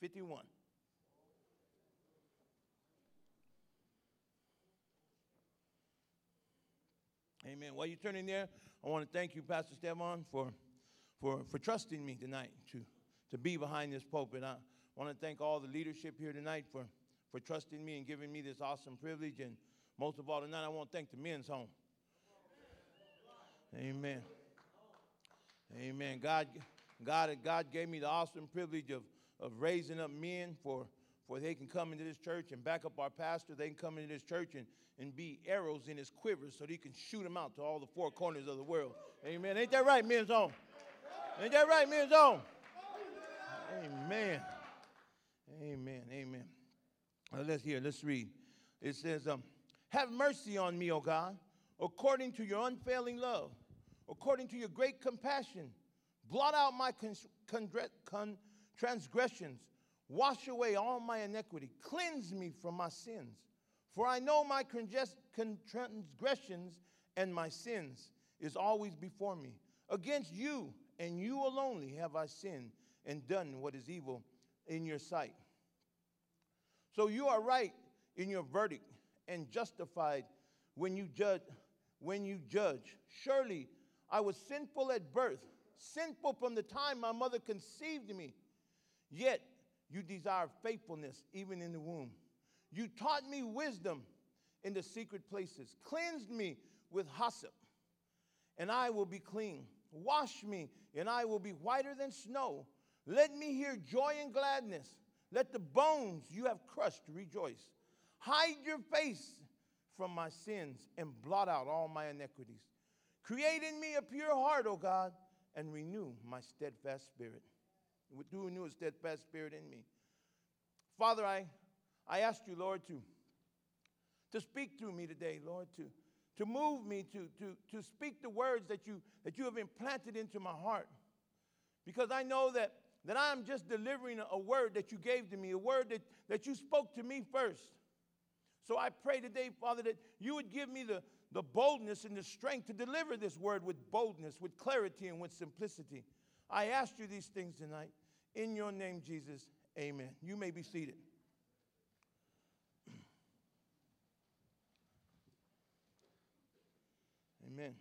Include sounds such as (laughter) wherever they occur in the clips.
51. Amen. While you're turning there, I want to thank you, Pastor Stefan, for, for, for trusting me tonight to, to be behind this pulpit. I want to thank all the leadership here tonight for, for trusting me and giving me this awesome privilege. And most of all, tonight, I want to thank the men's home. Amen. Amen. God, God, God gave me the awesome privilege of, of raising up men for, for they can come into this church and back up our pastor. They can come into this church and, and be arrows in his quiver so that he can shoot them out to all the four corners of the world. Amen. Ain't that right, men's home? Ain't that right, men's home? Amen. Amen. Amen. Let's hear. Let's read. It says, um, "Have mercy on me, O God, according to your unfailing love, according to your great compassion. Blot out my con- con- transgressions. Wash away all my iniquity. Cleanse me from my sins. For I know my transgressions and my sins is always before me. Against you and you alone have I sinned and done what is evil in your sight. So you are right in your verdict and justified when you judge when you judge. Surely I was sinful at birth, sinful from the time my mother conceived me. Yet you desire faithfulness even in the womb. You taught me wisdom in the secret places, cleansed me with hyssop, and I will be clean. Wash me, and I will be whiter than snow. Let me hear joy and gladness. Let the bones you have crushed rejoice. Hide your face from my sins and blot out all my iniquities. Create in me a pure heart, O God, and renew my steadfast spirit. Do renew a steadfast spirit in me. Father, I, I ask you, Lord, to, to speak through me today, Lord, to, to move me, to, to, to speak the words that you, that you have implanted into my heart. Because I know that, that I am just delivering a, word that you gave to me, a word that, that you spoke to me first. So I pray today, Father, that you would give me the, the boldness and the strength to deliver this word with boldness, with clarity, and with simplicity. I ask you these things tonight. In your name, Jesus, amen. You may be seated. (clears throat) amen.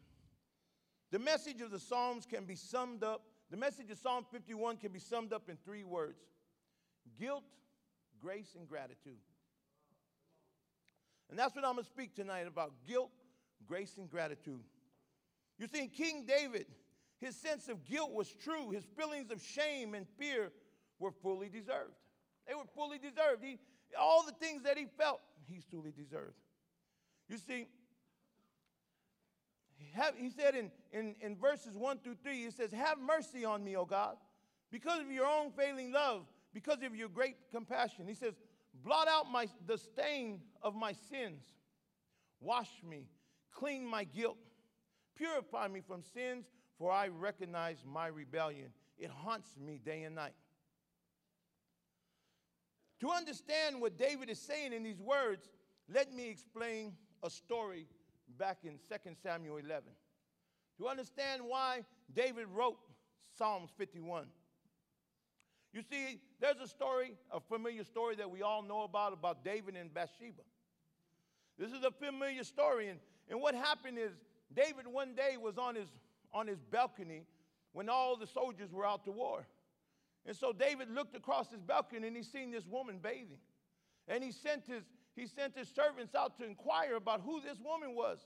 The message of the Psalms can be summed up, the message of Psalm 51 can be summed up in three words guilt, grace, and gratitude. And that's what I'm going to speak tonight about guilt, grace, and gratitude. You see, King David, his sense of guilt was true. His feelings of shame and fear were fully deserved. They were fully deserved. He, all the things that he felt, he truly deserved. You see, he said in, in, in verses 1 through 3, he says, Have mercy on me, O God, because of your own failing love, because of your great compassion. He says, Blot out my, the stain of my sins. Wash me, clean my guilt, purify me from sins, for I recognize my rebellion. It haunts me day and night. To understand what David is saying in these words, let me explain a story back in 2 Samuel 11. To understand why David wrote Psalms 51. You see, there's a story, a familiar story that we all know about, about David and Bathsheba. This is a familiar story. And, and what happened is David one day was on his, on his balcony when all the soldiers were out to war. And so David looked across his balcony and he seen this woman bathing. And he sent his, he sent his servants out to inquire about who this woman was.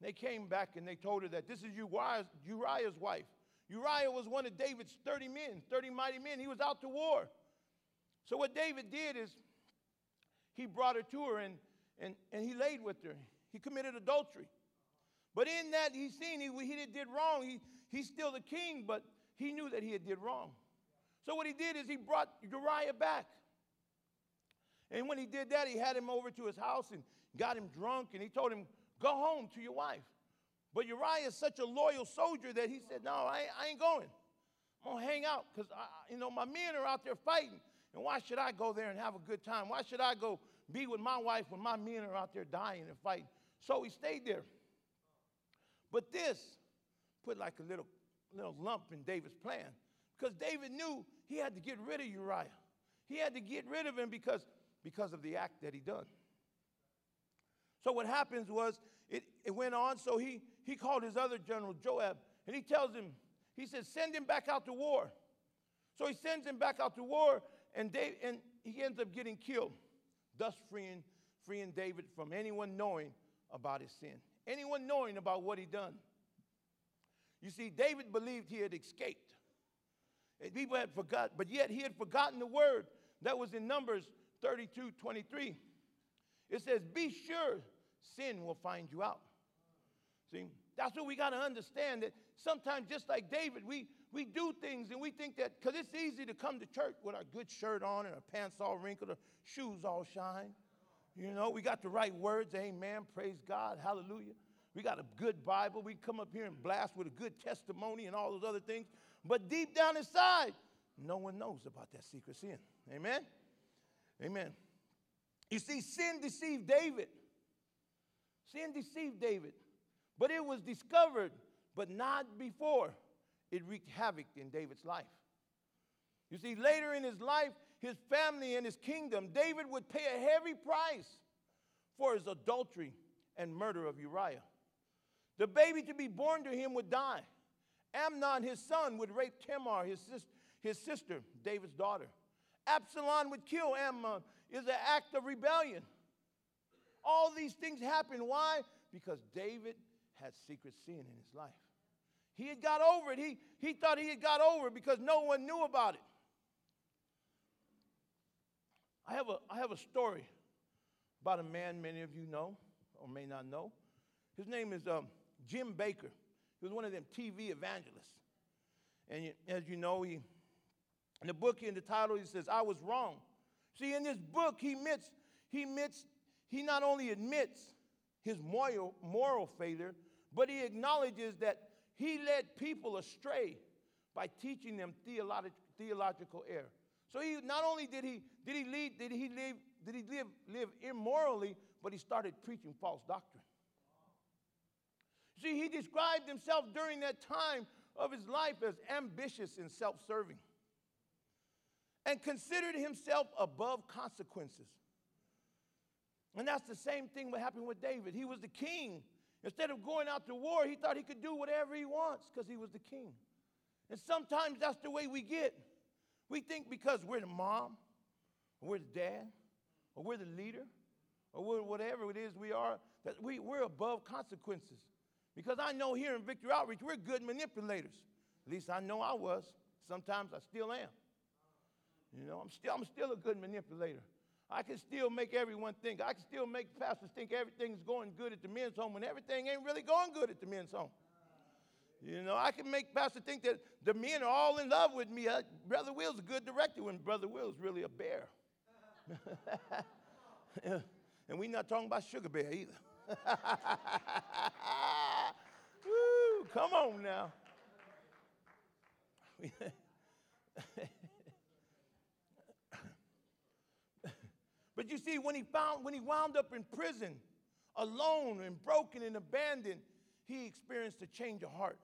They came back and they told her that this is Uriah's, Uriah's wife. Uriah was one of David's 30 men, 30 mighty men. He was out to war. So what David did is he brought her to her and, and, and he laid with her. He committed adultery. But in that, he seen he, he did wrong. He, he's still the king, but he knew that he had did wrong. So what he did is he brought Uriah back. And when he did that, he had him over to his house and got him drunk, and he told him, Go home to your wife. But Uriah is such a loyal soldier that he said, No, I, I ain't going. I'm going to hang out because, you know, my men are out there fighting. And why should I go there and have a good time? Why should I go be with my wife when my men are out there dying and fighting? So he stayed there. But this put like a little, little lump in David's plan because David knew he had to get rid of Uriah. He had to get rid of him because, because of the act that he done. So what happens was it, it went on. So he, he called his other general, Joab, and he tells him, he says, send him back out to war. So he sends him back out to war, and, Dave, and he ends up getting killed, thus freeing, freeing David from anyone knowing about his sin, anyone knowing about what he done. You see, David believed he had escaped. And people had forgotten, but yet he had forgotten the word that was in Numbers 32 23. It says, Be sure sin will find you out. See, that's what we got to understand that sometimes, just like David, we, we do things and we think that, because it's easy to come to church with our good shirt on and our pants all wrinkled, our shoes all shine. You know, we got the right words, amen, praise God, hallelujah. We got a good Bible. We come up here and blast with a good testimony and all those other things. But deep down inside, no one knows about that secret sin. Amen? Amen. You see, sin deceived David. Sin deceived David. But it was discovered, but not before it wreaked havoc in David's life. You see, later in his life, his family and his kingdom, David would pay a heavy price for his adultery and murder of Uriah. The baby to be born to him would die. Amnon, his son, would rape Tamar, his, sis- his sister, David's daughter. Absalom would kill Amnon, is an act of rebellion. All these things happened. Why? Because David had secret sin in his life. He had got over it. He, he thought he had got over it because no one knew about it. I have, a, I have a story about a man many of you know or may not know. His name is um, Jim Bakker. He was one of them TV evangelists. And as you know, he, in the book, in the title, he says, I was wrong. See, in this book, he admits, he admits, he not only admits his moral, moral failure, but he acknowledges that he led people astray by teaching them theologic, theological error. So he not only did he did he lead, did he live, did he live, live immorally, but he started preaching false doctrine. See, he described himself during that time of his life as ambitious and self serving and considered himself above consequences. And that's the same thing what happened with David. He was the king. Instead of going out to war, he thought he could do whatever he wants because he was the king. And sometimes that's the way we get. We think because we're the mom, or we're the dad, or we're the leader, or we're whatever it is we are, that we, we're above consequences. Because I know here in Victory Outreach, we're good manipulators. At least I know I was. Sometimes I still am. You know, I'm still, I'm still a good manipulator. I can still make everyone think. I can still make pastors think everything's going good at the men's home when everything ain't really going good at the men's home. You know, I can make Pastor think that the men are all in love with me. Uh, Brother Will's a good director when Brother Will's really a bear. (laughs) and we're not talking about Sugar Bear either. (laughs) Woo, come on now. (laughs) but you see, when he found, when he wound up in prison, alone and broken and abandoned, he experienced a change of heart.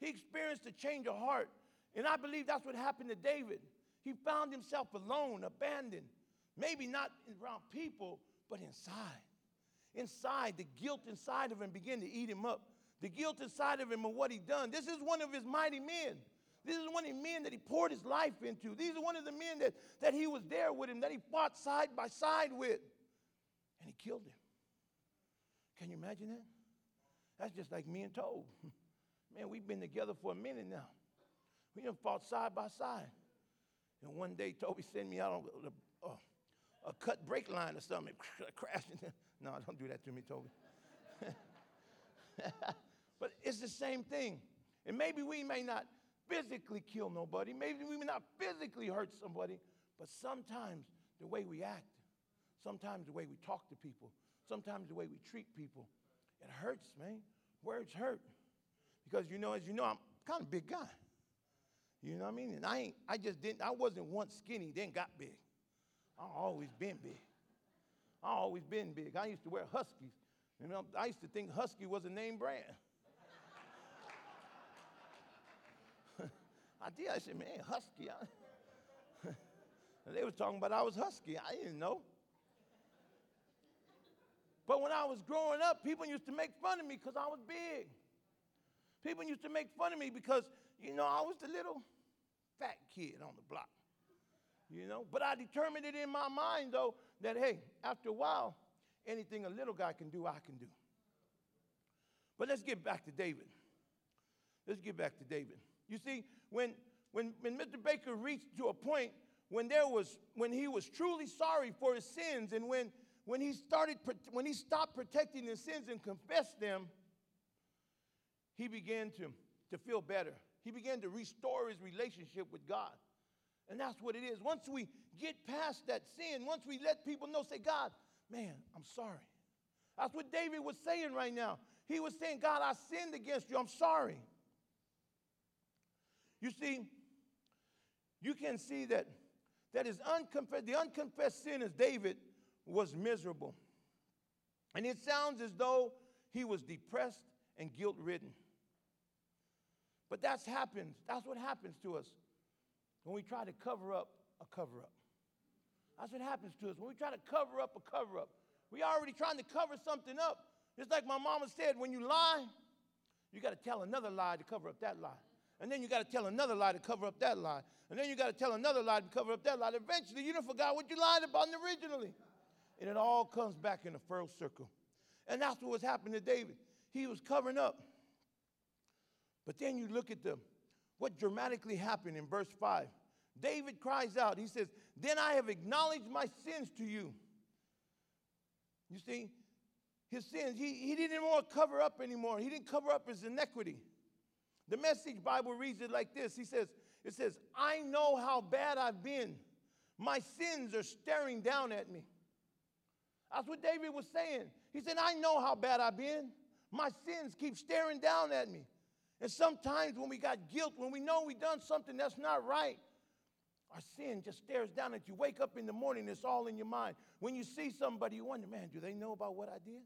He experienced a change of heart. And I believe that's what happened to David. He found himself alone, abandoned, maybe not around people, but inside. Inside, the guilt inside of him began to eat him up. The guilt inside of him and what he done. This is one of his mighty men. This is one of the men that he poured his life into. These are one of the men that, that he was there with him, that he fought side by side with. And he killed him. Can you imagine that? That's just like me and Tobe. (laughs) Man, we've been together for a minute now. We have fought side by side. And one day, Toby sent me out on a, a, uh, a cut brake line or something, (laughs) crashing. no, don't do that to me, Toby. (laughs) but it's the same thing. And maybe we may not physically kill nobody, maybe we may not physically hurt somebody, but sometimes the way we act, sometimes the way we talk to people, sometimes the way we treat people, it hurts, man. Words hurt. Because you know, as you know, I'm kind of big guy. You know what I mean? And I ain't, I just didn't, I wasn't once skinny, then got big. I always been big. I always been big. I used to wear huskies. You know, I used to think husky was a name brand. (laughs) I did. I said, man, husky. (laughs) They was talking about I was husky. I didn't know. But when I was growing up, people used to make fun of me because I was big. People used to make fun of me because, you know, I was the little fat kid on the block. You know, but I determined it in my mind, though, that hey, after a while, anything a little guy can do, I can do. But let's get back to David. Let's get back to David. You see, when, when, when Mr. Bakker reached to a point when there was when he was truly sorry for his sins and when when he started when he stopped protecting his sins and confessed them he began to, to feel better. He began to restore his relationship with god. And that's what it is. Once we get past that sin once we let people know say god man i'm sorry. That's what david was saying right now. He was saying god i sinned against you. I'm sorry. You see, you can see that, that his unconfessed, the unconfessed sin as David was miserable. And it sounds as though he was depressed and guilt ridden. But that's happened. That's what happens to us when we try to cover up a cover up. That's what happens to us when we try to cover up a cover up. We already trying to cover something up. Just like my mama said, when you lie, you got to tell another lie to cover up that lie. And then you got to tell another lie to cover up that lie. And then you got to tell another lie to cover up that lie. Eventually, you don't forgot what you lied about originally. And it all comes back in a full circle. And that's what was happening to David. He was covering up. But then you look at the what dramatically happened in verse 5. David cries out, he says, Then I have acknowledged my sins to you. You see, his sins, he, he didn't want to cover up anymore. He didn't cover up his iniquity. The message Bible reads it like this. He says, it says, I know how bad I've been. My sins are staring down at me. That's what David was saying. He said, I know how bad I've been. My sins keep staring down at me. And sometimes when we got guilt, when we know we done something that's not right, our sin just stares down at you. Wake up in the morning, it's all in your mind. When you see somebody, you wonder, man, do they know about what I did?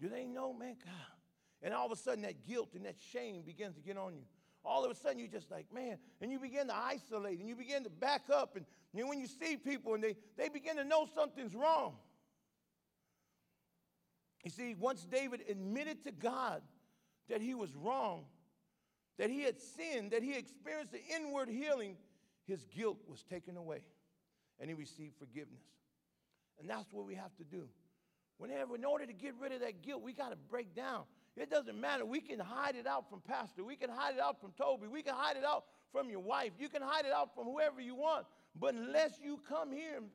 Do they know, man? God, and all of a sudden, that guilt and that shame begins to get on you. All of a sudden, you're just like, man, and you begin to isolate and you begin to back up. And know, when you see people and they, they begin to know something's wrong. You see, once David admitted to God that he was wrong, that he had sinned, that he experienced the inward healing, his guilt was taken away and he received forgiveness. And that's what we have to do. Whenever, in order to get rid of that guilt, we got to break down. It doesn't matter. We can hide it out from Pastor. We can hide it out from Toby. We can hide it out from your wife. You can hide it out from whoever you want. But unless you come here and,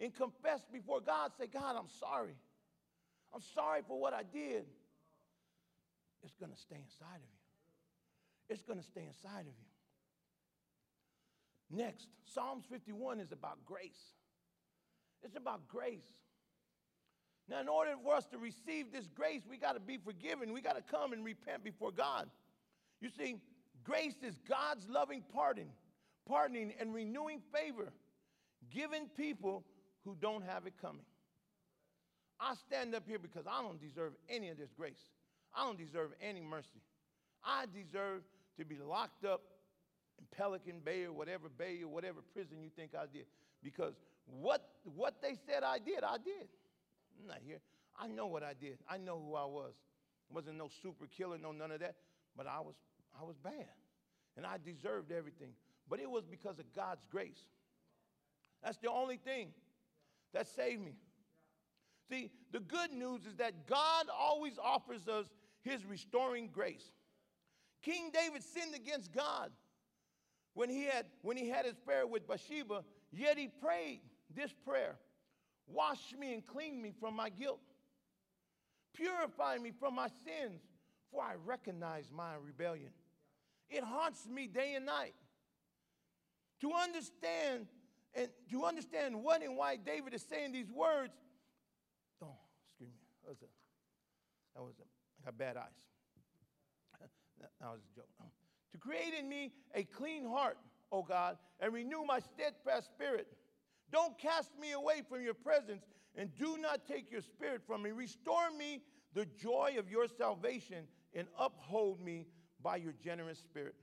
and confess before God, say, God, I'm sorry. I'm sorry for what I did. It's going to stay inside of you. It's going to stay inside of you. Next, Psalms 51 is about grace. It's about grace. Now, in order for us to receive this grace, we got to be forgiven. We got to come and repent before God. You see, grace is God's loving pardon, pardoning and renewing favor given people who don't have it coming. I stand up here because I don't deserve any of this grace. I don't deserve any mercy. I deserve to be locked up in Pelican Bay or whatever bay or whatever prison you think I did. Because what, what they said I did, I did. I'm not here. I know what I did. I know who I was. wasn't no super killer, no none of that. But I was, I was bad. And I deserved everything. But it was because of God's grace. That's the only thing that saved me. See, the good news is that God always offers us his restoring grace. King David sinned against God when he had when he had his prayer with Bathsheba, yet he prayed this prayer. Wash me and clean me from my guilt. Purify me from my sins, for I recognize my rebellion. It haunts me day and night. To understand and to understand what and why David is saying these words, oh, excuse me, that was a, that was a, I got bad eyes. That, was a joke. (clears throat) To create in me a clean heart, O God, and renew my steadfast spirit. Don't cast me away from your presence and do not take your spirit from me. Restore me the joy of your salvation and uphold me by your generous spirit.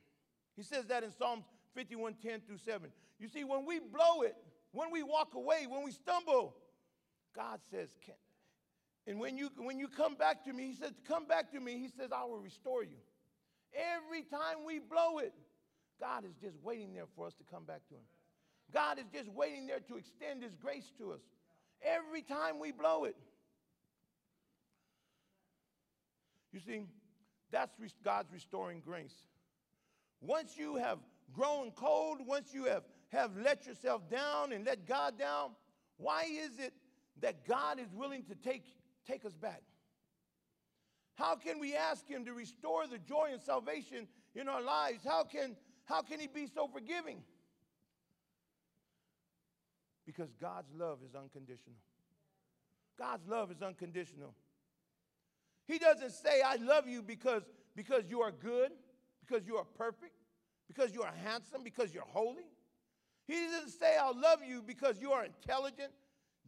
He says that in Psalms 51 10 through 7. You see, when we blow it, when we walk away, when we stumble, God says, and when you, when you come back to me, He says, Come back to me. He says, I will restore you. Every time we blow it, God is just waiting there for us to come back to Him. God is just waiting there to extend His grace to us. Every time we blow it. You see, that's God's restoring grace. Once you have grown cold, once you have, have let yourself down and let God down, why is it that God is willing to take, take us back? How can we ask Him to restore the joy and salvation in our lives? How can, how can He be so forgiving? Because God's love is unconditional. God's love is unconditional. He doesn't say, I love you because, because you are good, because you are perfect, because you are handsome, because you're holy. He doesn't say, I love you because you are intelligent,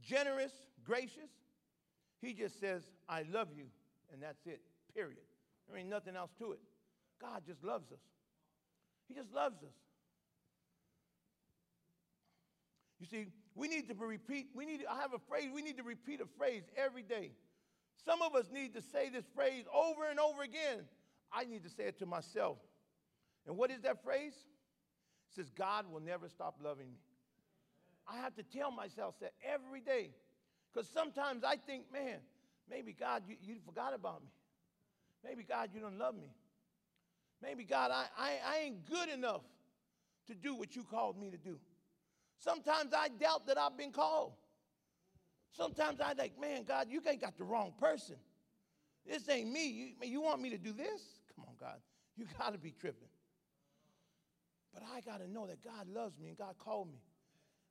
generous, gracious. He just says, I love you, and that's it, period. There ain't nothing else to it. God just loves us. He just loves us. You see, we need to repeat, we need, I have a phrase, we need to repeat a phrase every day. Some of us need to say this phrase over and over again. I need to say it to myself. And what is that phrase? It says, God will never stop loving me. I have to tell myself that every day. Because sometimes I think, man, maybe God, you, you, forgot about me. Maybe God, you don't love me. Maybe God, I, I, I ain't good enough to do what you called me to do. Sometimes I doubt that I've been called. Sometimes I think, man, God, you ain't got the wrong person. This ain't me. You, you want me to do this? Come on, God. You (laughs) got to be tripping. But I got to know that God loves me and God called me.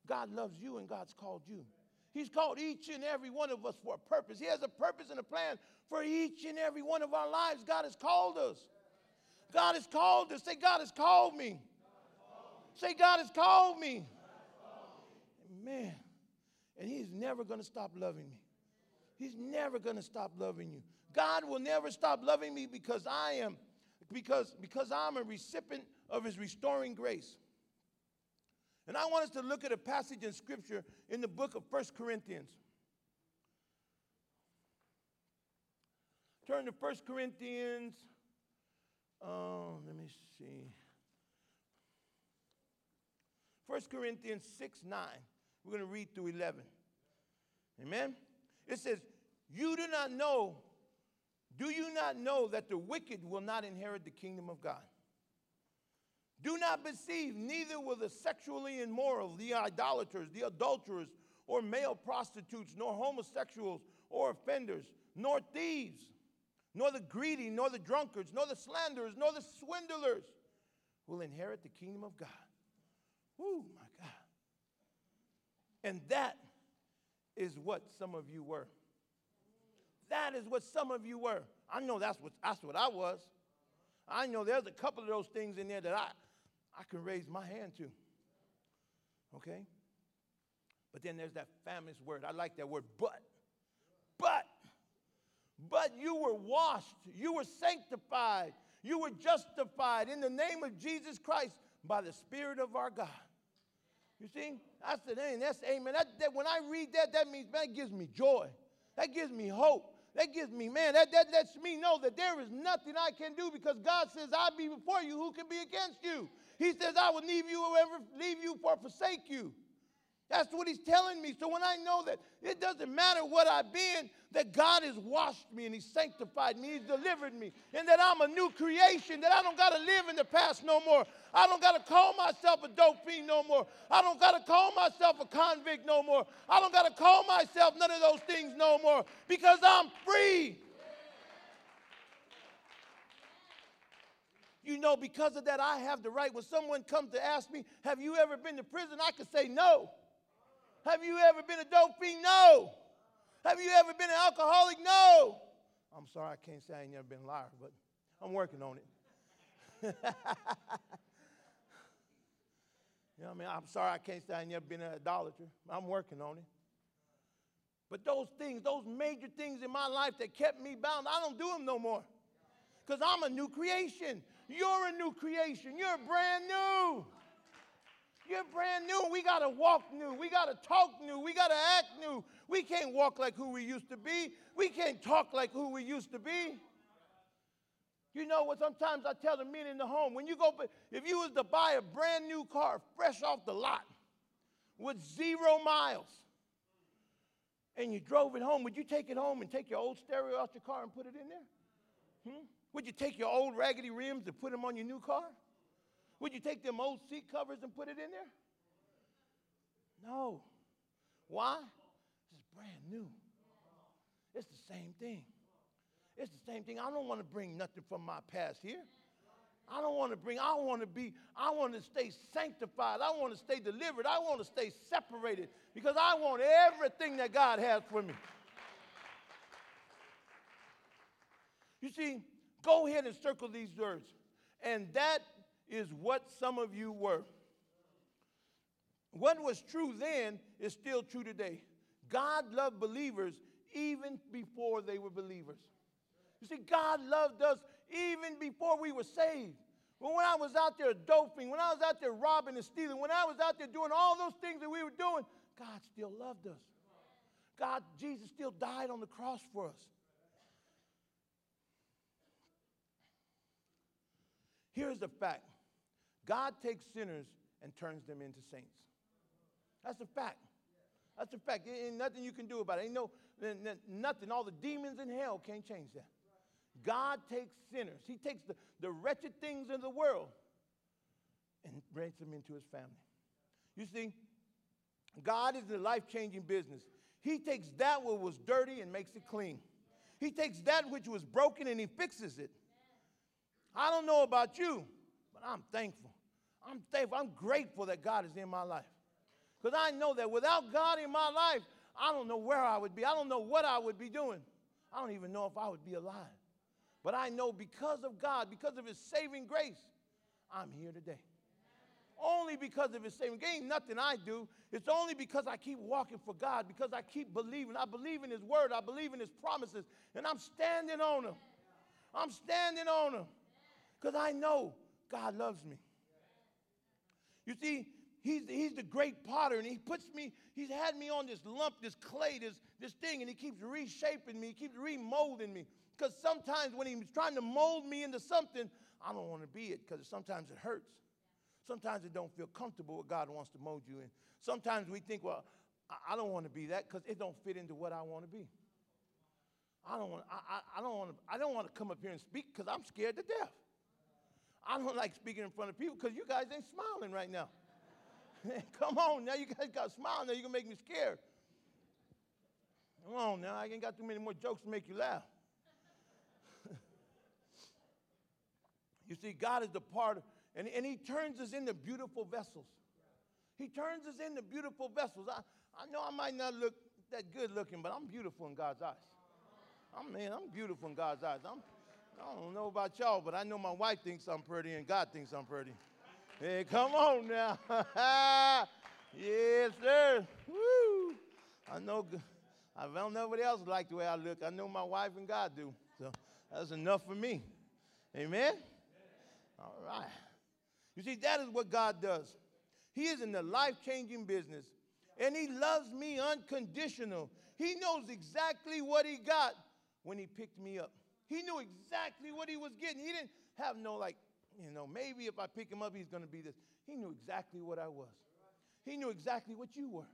God loves you and God's called you. He's called each and every one of us for a purpose. He has a purpose and a plan for each and every one of our lives. God has called us. God has called us. Say, God has called me. Say, God has called me. Man, and He's never going to stop loving me. He's never going to stop loving you. God will never stop loving me because I am, because, because I'm a recipient of His restoring grace. And I want us to look at a passage in Scripture in the book of First Corinthians. Turn to First Corinthians. Um, let me see. First Corinthians 6 9. We're going to read through 11. Amen? It says, You do not know, do you not know that the wicked will not inherit the kingdom of God? Do not deceive, neither will the sexually immoral, the idolaters, the adulterers, or male prostitutes, nor homosexuals, or offenders, nor thieves, nor the greedy, nor the drunkards, nor the slanderers, nor the swindlers will inherit the kingdom of God. Whoo, my God. And that is what some of you were. That is what some of you were. I know that's what, that's what I was. I know there's a couple of those things in there that I, I can raise my hand to. Okay? But then there's that famous word. I like that word, but. But. But you were washed, you were sanctified, you were justified in the name of Jesus Christ by the Spirit of our God. You see? I said, hey, that's amen. That, that, when I read that, that means that gives me joy. That gives me hope. That gives me, man, that, that lets me know that there is nothing I can do because God says, I'll be before you. Who can be against you? He says, I will leave you whoever leave you or forsake you. That's what he's telling me. So when I know that it doesn't matter what I've been, that God has washed me and He's sanctified me, He's delivered me, and that I'm a new creation, that I don't got to live in the past no more. I don't got to call myself a dope fiend no more. I don't got to call myself a convict no more. I don't got to call myself none of those things no more because I'm free. You know, because of that, I have the right. When someone comes to ask me, Have you ever been to prison? I can say no. Have you ever been a dope fiend? No. Have you ever been an alcoholic? No. I'm sorry, I can't say I ain't never been a liar, but I'm working on it. (laughs) you know what I mean? I'm sorry, I can't say I ain't never been an idolater. I'm working on it. But those things, those major things in my life that kept me bound, I don't do them no more. Because I'm a new creation. You're a new creation. You're brand new. You're brand new. We got to walk new. We got to talk new. We got to act new. We can't walk like who we used to be. We can't talk like who we used to be. You know what? Sometimes I tell the men in the home when you go, if you was to buy a brand new car fresh off the lot with zero miles and you drove it home, would you take it home and take your old stereo out your car and put it in there? Hmm? Would you take your old raggedy rims and put them on your new car? Would you take them old seat covers and put it in there? No. Why? It's brand new. It's the same thing. It's the same thing. I don't want to bring nothing from my past here. I don't want to bring, I want to be, I want to stay sanctified. I want to stay delivered. I want to stay separated because I want everything that God has for me. You see, go ahead and circle these words. And that is what some of you were. What was true then is still true today. God loved believers even before they were believers. You see, God loved us even before we were saved. When I was out there doping, when I was out there robbing and stealing, when I was out there doing all those things that we were doing, God still loved us. God, Jesus still died on the cross for us. Here's the fact God takes sinners and turns them into saints. That's a fact. That's a fact. Ain't nothing you can do about it. Ain't no nothing. All the demons in hell can't change that. God takes sinners. He takes the, the wretched things in the world and brings them into his family. You see, God is the life-changing business. He takes that what was dirty and makes it clean. He takes that which was broken and he fixes it. I don't know about you, but I'm thankful. I'm thankful. I'm grateful that God is in my life. Because I know that without God in my life, I don't know where I would be. I don't know what I would be doing. I don't even know if I would be alive. But I know because of God, because of His saving grace, I'm here today. Only because of His saving grace. Ain't nothing I do. It's only because I keep walking for God, because I keep believing. I believe in His word, I believe in His promises, and I'm standing on them. I'm standing on them because I know God loves me. You see, he's, he's the great potter, and he puts me, he's had me on this lump, this clay, this, this thing, and he keeps reshaping me, he keeps remolding me. Because sometimes when he's trying to mold me into something, I don't want to be it because sometimes it hurts. Sometimes it don't feel comfortable what God wants to mold you in. Sometimes we think, well, I don't want to be that because it don't fit into what I want to be. I don't want. I, I, I don't want to. I don't want to come up here and speak because I'm scared to death. I don't like speaking in front of people because you guys ain't smiling right now. (laughs) Come on, now you guys got smiling. Now you're gonna make me scared. Come on, now I ain't got too many more jokes to make you laugh. (laughs) you see, God is the part, and, and He turns us into beautiful vessels. He turns us into beautiful vessels. I, I know I might not look that good looking, but I'm beautiful in God's eyes. I'm man, I'm beautiful in God's eyes. I'm I don't know about y'all, but I know my wife thinks I'm pretty and God thinks I'm pretty. Hey, come on now. (laughs) yes, sir. Woo. I know I don't know nobody else like the way I look. I know my wife and God do. So that's enough for me. Amen? All right. You see, that is what God does. He is in the life changing business, and He loves me unconditional. He knows exactly what He got when He picked me up. He knew exactly what he was getting. He didn't have no, like, you know, maybe if I pick him up, he's going to be this. He knew exactly what I was. He knew exactly what you were.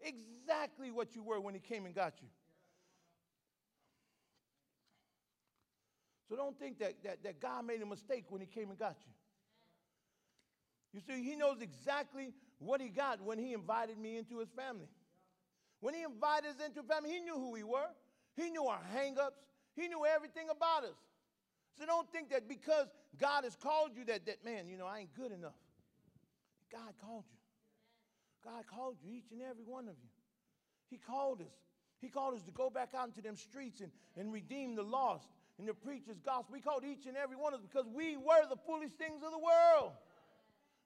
Exactly what you were when he came and got you. So don't think that, that, that God made a mistake when he came and got you. You see, he knows exactly what he got when he invited me into his family. When he invited us into family, he knew who we were. He knew our hangups. He knew everything about us. So don't think that because God has called you that, that man, you know, I ain't good enough. God called you. God called you, each and every one of you. He called us. He called us to go back out into them streets and, and redeem the lost and to preach his gospel. We called each and every one of us because we were the foolish things of the world.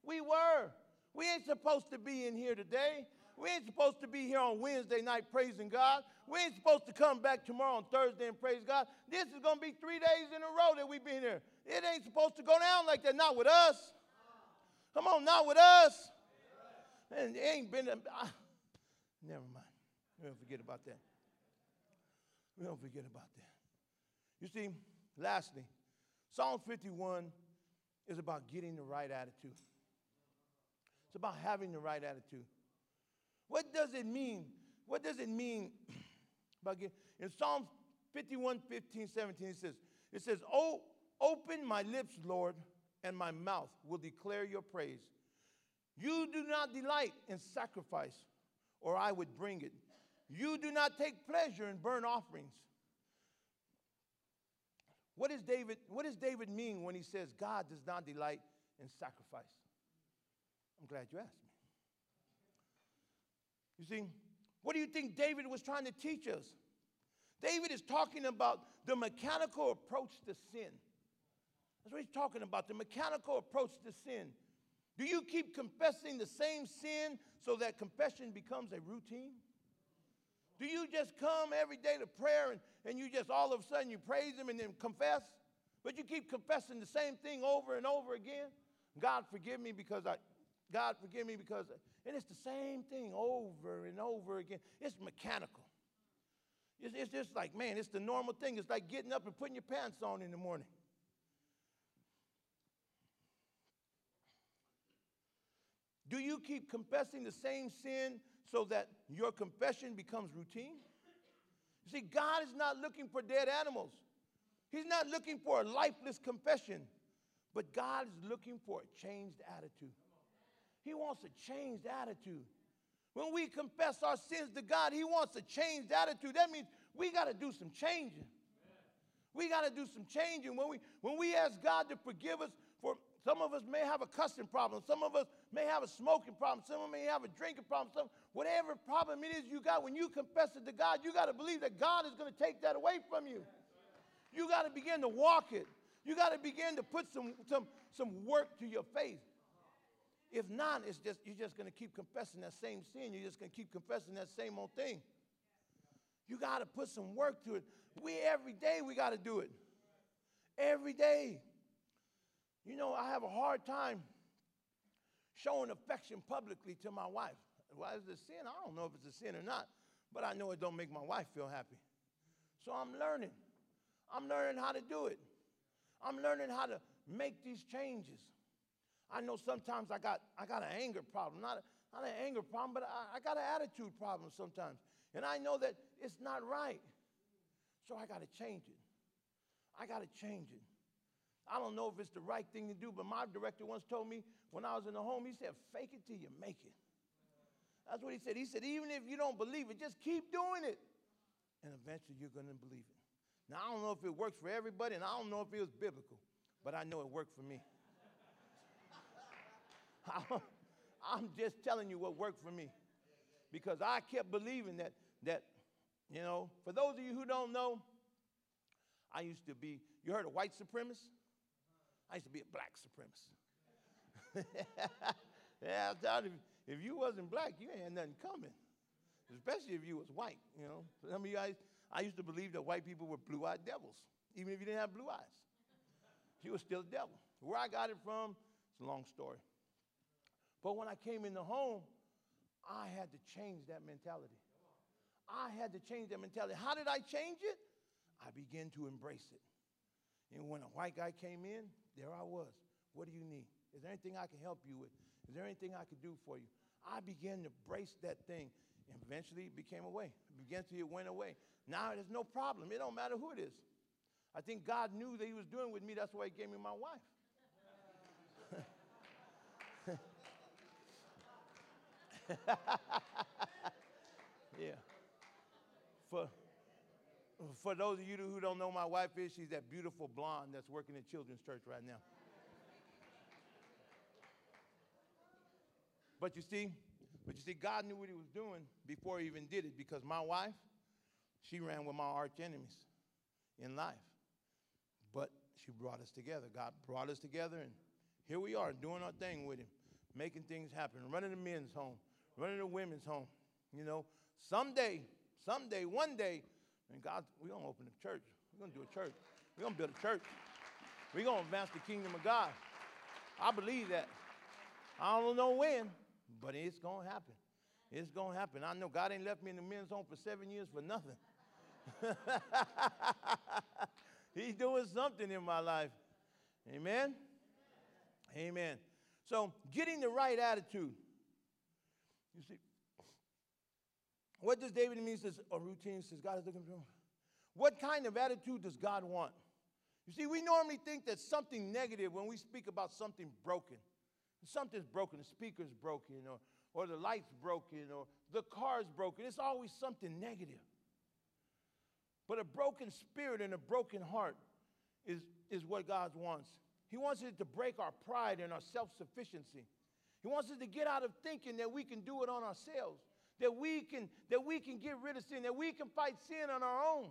We were. We ain't supposed to be in here today. We ain't supposed to be here on Wednesday night praising God. We ain't supposed to come back tomorrow on Thursday and praise God. This is going to be three days in a row that we've been here. It ain't supposed to go down like that. Not with us. Come on, not with us. and it ain't been, a, I, never mind. We don't forget about that. We don't forget about that. You see, lastly, Psalm 51 is about getting the right attitude. It's about having the right attitude. What does it mean? What does it mean (clears throat) in Psalm 51, 15, 17, it says, it says, Oh, open my lips, Lord, and my mouth will declare your praise. You do not delight in sacrifice, or I would bring it. You do not take pleasure in burnt offerings. What, is David, what does David mean when he says God does not delight in sacrifice? I'm glad you asked me. You see, what do you think David was trying to teach us? David is talking about the mechanical approach to sin. That's what he's talking about the mechanical approach to sin. Do you keep confessing the same sin so that confession becomes a routine? Do you just come every day to prayer and, and you just all of a sudden you praise Him and then confess? But you keep confessing the same thing over and over again? God forgive me because I, God forgive me because, and it's the same thing over and over again. It's mechanical. It's, it's just like, man, it's the normal thing. It's like getting up and putting your pants on in the morning. Do you keep confessing the same sin so that your confession becomes routine? You see, God is not looking for dead animals. He's not looking for a lifeless confession, but God is looking for a changed attitude. He wants a changed attitude. When we confess our sins to God, He wants a changed attitude. That means we got to do some changing. We got to do some changing. When we, when we ask God to forgive us for some of us may have a cussing problem. Some of us may have a smoking problem. Some of us may have a drinking problem. Some, whatever problem it is you got, when you confess it to God, you got to believe that God is going to take that away from you. You got to begin to walk it. You got to begin to put some, some, some work to your faith. If not, it's just you're just to keep confessing that same sin. You're just to keep confessing that same old thing. You got to put some work to it. We every day we got to do it. Every day. You know, I have a hard time showing affection publicly to my wife. Why is it a sin? I don't know if it's a sin or not, but I know it don't make my wife feel happy. So I'm learning. I'm learning how to do it. I'm learning how to make these changes. I know sometimes I got, I got an anger problem, not, not an anger problem, but I, I got an attitude problem sometimes. And I know that it's not right. So I got to change it. I got to change it. I don't know if it's the right thing to do, but my director once told me when I was in the home, he said, fake it till you make it. That's what he said. He said, even if you don't believe it, just keep doing it. And eventually you're going to believe it. Now, I don't know if it works for everybody, and I don't know if it was biblical, but I know it worked for me. (laughs) I'm just telling you what worked for me. Because I kept believing that, that, you know, for those of you who don't know, I used to be, you heard of white supremacist? I used to be a black supremacist. (laughs) yeah, I'm telling you, if you wasn't black, you ain't had nothing coming. Especially if you was white, you know. Some of you guys, I used to believe that white people were blue-eyed devils, even if you didn't have blue eyes. You were still a devil. Where I got it from, it's a long story. But when I came in the home, I had to change that mentality. I had to change that mentality. How did I change it? I began to embrace it. And when a white guy came in, there I was. What do you need? Is there anything I can help you with? Is there anything I can do for you? I began to brace that thing. And eventually it became away. Eventually it went away. Now there's no problem. It don't matter who it is. I think God knew that he was doing with me. That's why he gave me my wife. (laughs) yeah. For, for those of you who don't know my wife is, she's that beautiful blonde that's working in children's church right now. But you see, but you see, God knew what he was doing before he even did it because my wife, she ran with my arch enemies in life. But she brought us together. God brought us together, and here we are doing our thing with him, making things happen, running the men's home, running the women's home. You know, someday, someday, one day, and God, we're going to open a church. We're going to do a church. We're going to build a church. We're going to advance the kingdom of God. I believe that. I don't know when, But it's going to happen. It's going to happen. I know God ain't left me in the men's home for seven years for nothing. (laughs) He's doing something in my life. Amen? Amen. So, getting the right attitude. You see, what does David mean? Says, a routine says, God is looking for him. What kind of attitude does God want? You see, we normally think that something negative when we speak about something broken. Something's broken, the speaker's broken, or, or the light's broken, or the car's broken. It's always something negative. But a broken spirit and a broken heart is, is what God wants. He wants it to break our pride and our self sufficiency. He wants us to get out of thinking that we can do it on ourselves, that we can, that we can get rid of sin, that we can fight sin on our own.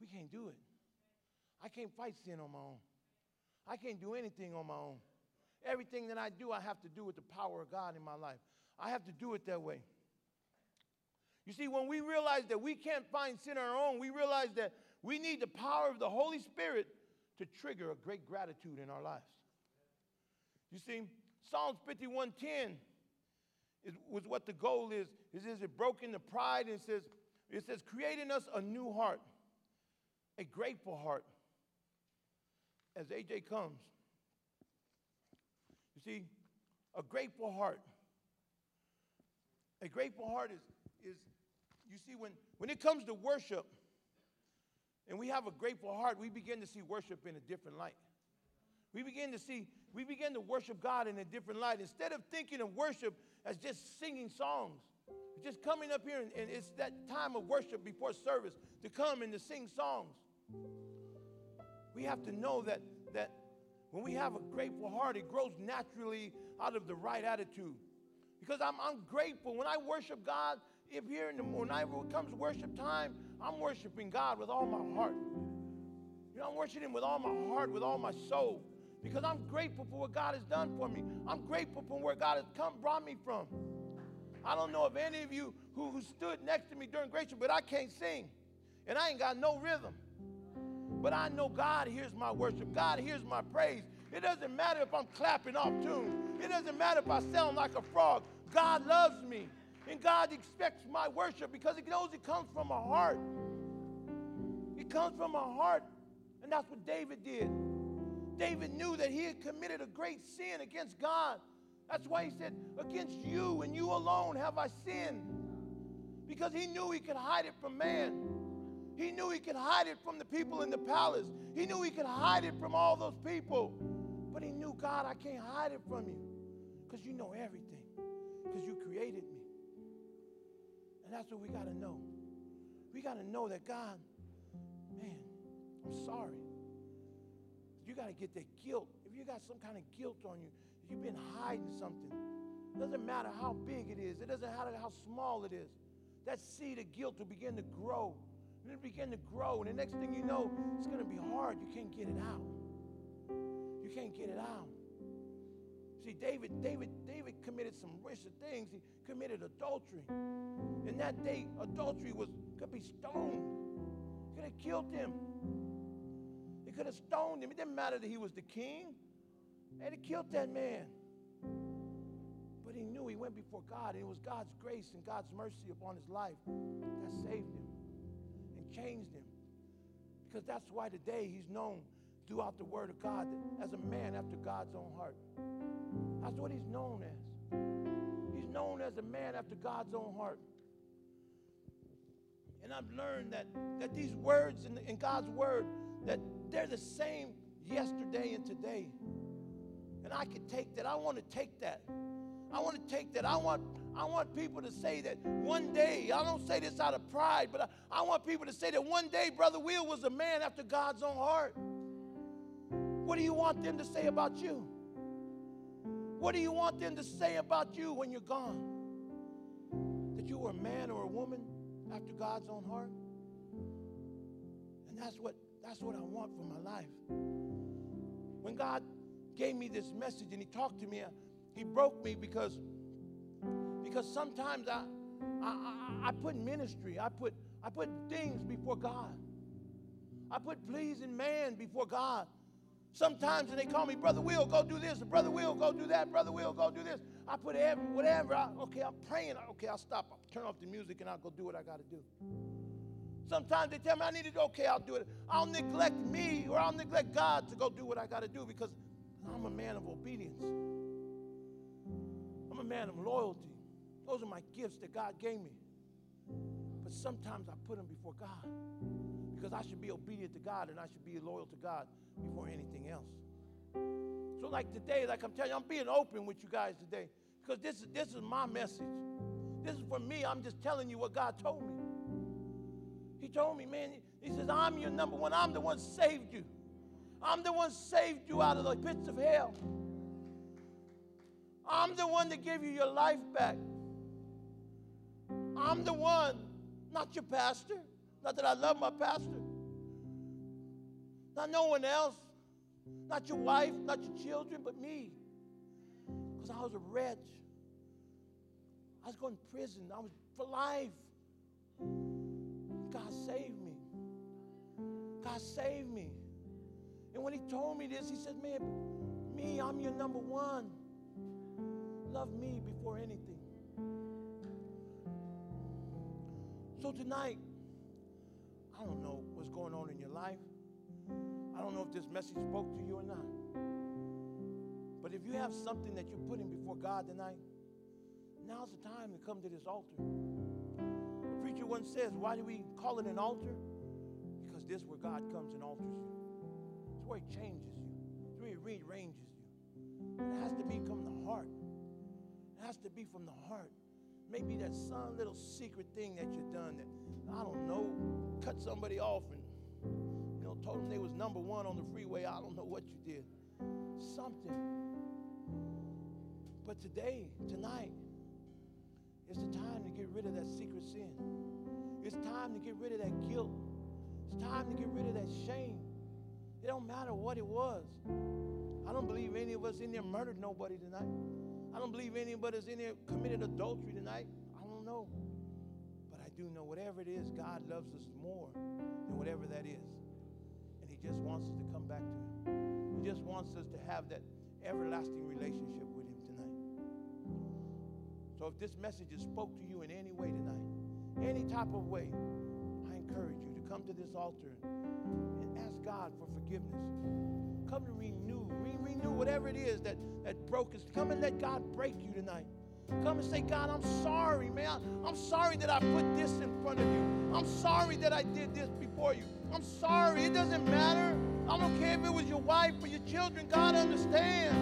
We can't do it. I can't fight sin on my own. I can't do anything on my own. Everything that I do, I have to do with the power of God in my life. I have to do it that way. You see, when we realize that we can't find sin on our own, we realize that we need the power of the Holy Spirit to trigger a great gratitude in our lives. You see, Psalms 51:10 is, was what the goal is. It says it broken the pride, and it says, it says, creating us a new heart, a grateful heart. As AJ comes. You see, a grateful heart. A grateful heart is, is you see, when, when it comes to worship, and we have a grateful heart, we begin to see worship in a different light. We begin to see, we begin to worship God in a different light. Instead of thinking of worship as just singing songs, just coming up here and, and it's that time of worship before service to come and to sing songs. We have to know that, that when we have a grateful heart, it grows naturally out of the right attitude. Because I'm, I'm grateful. When I worship God, if here in the morning, when it comes worship time, I'm worshiping God with all my heart. You know, I'm worshiping Him with all my heart, with all my soul, because I'm grateful for what God has done for me. I'm grateful for where God has come, brought me from. I don't know if any of you who, who stood next to me during grace, but I can't sing, and I ain't got no rhythm. But I know God hears my worship. God hears my praise. It doesn't matter if I'm clapping off tune. It doesn't matter if I sound like a frog. God loves me. And God expects my worship because He knows it comes from a heart. It comes from a heart. And that's what David did. David knew that he had committed a great sin against God. That's why he said, Against you and you alone have I sinned. Because he knew he could hide it from man. He knew he could hide it from the people in the palace. He knew he could hide it from all those people. But he knew, God, I can't hide it from you because you know everything, because you created me. And that's what we got to know. We got to know that God, man, I'm sorry. You got to get that guilt. If you got some kind of guilt on you, you've been hiding something, it doesn't matter how big it is, it doesn't matter how small it is. That seed of guilt will begin to grow. And it'll begin to grow. And the next thing you know, it's going to be hard. You can't get it out. You can't get it out. See, David, David, David committed some wicked things. He committed adultery. And that day, adultery was could be stoned. Could have killed him. Could have stoned him. It didn't matter that he was the king. And it killed that man. But he knew he went before God, and it was God's grace and God's mercy upon his life that saved him and changed him. Because that's why today he's known throughout the Word of God as a man after God's own heart. That's what he's known as. He's known as a man after God's own heart. And I've learned that, that these words in, in God's Word, that they're the same yesterday and today. And I can take that. I want to take that. I want to take that. I want, I want people to say that one day, I don't say this out of pride, but I, I want people to say that one day Brother Will was a man after God's own heart. What do you want them to say about you? What do you want them to say about you when you're gone? That you were a man or a woman after God's own heart? And that's what that's what I want for my life. When God gave me this message and he talked to me, uh, he broke me because because sometimes I I, I, put ministry, I put I put things before God. I put pleasing man before God. Sometimes when they call me, Brother Will, go do this, Brother Will, go do that, Brother Will, go do this. I put every, whatever. I, okay, I'm praying. Okay, I'll stop. I'll turn off the music and I'll go do what I got to do. Sometimes they tell me I need to do, okay, I'll do it. I'll neglect me or I'll neglect God to go do what I got to do because I'm a man of obedience. I'm a man of loyalty. Those are my gifts that God gave me. But sometimes I put them before God because I should be obedient to God and I should be loyal to God before anything else. So, like today, like I'm telling you, I'm being open with you guys today because this is, this is my message. This is for me. I'm just telling you what God told me. He told me, man, he says, I'm your number one. I'm the one saved you. I'm the one saved you out of the pits of hell. I'm the one that gave you your life back. I'm the one, not your pastor. Not that I love my pastor. Not no one else. Not your wife, not your children, but me. Because I was a wretch. I was going to prison. I was for life. God saved me. And when he told me this, he said, Man, me, I'm your number one. Love me before anything. So tonight, I don't know what's going on in your life. I don't know if this message spoke to you or not. But if you have something that you're putting before God tonight, now's the time to come to this altar. The preacher once says, Why do we call it an altar? Because this is where God comes and alters you. It's where He changes you, it's where He rearranges you. It has to be from the heart. It has to be from the heart. Maybe that some little secret thing that you've done that, I don't know, cut somebody off and you know, told them they was number one on the freeway. I don't know what you did. Something. But today, tonight, it's the time to get rid of that secret sin. It's time to get rid of that guilt. It's time to get rid of that shame. It don't matter what it was. I don't believe any of us in there murdered nobody tonight. I don't believe any of us in there committed adultery tonight. I don't know. But I do know whatever it is, God loves us more than whatever that is And He just wants us to come back to Him. He just wants us to have that everlasting relationship with Him tonight. So if this message has spoke to you in any way tonight, any type of way, I encourage you come to this altar and ask God for forgiveness. Come to renew, re- renew whatever it is that, that broke us. Come and let God break you tonight. Come and say, God, I'm sorry, man. I'm sorry that I put this in front of you. I'm sorry that I did this before you. I'm sorry. It doesn't matter. I don't care if it was your wife or your children. God understands.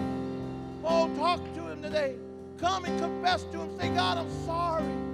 Oh, talk to him today. Come and confess to him. Say, God, I'm sorry.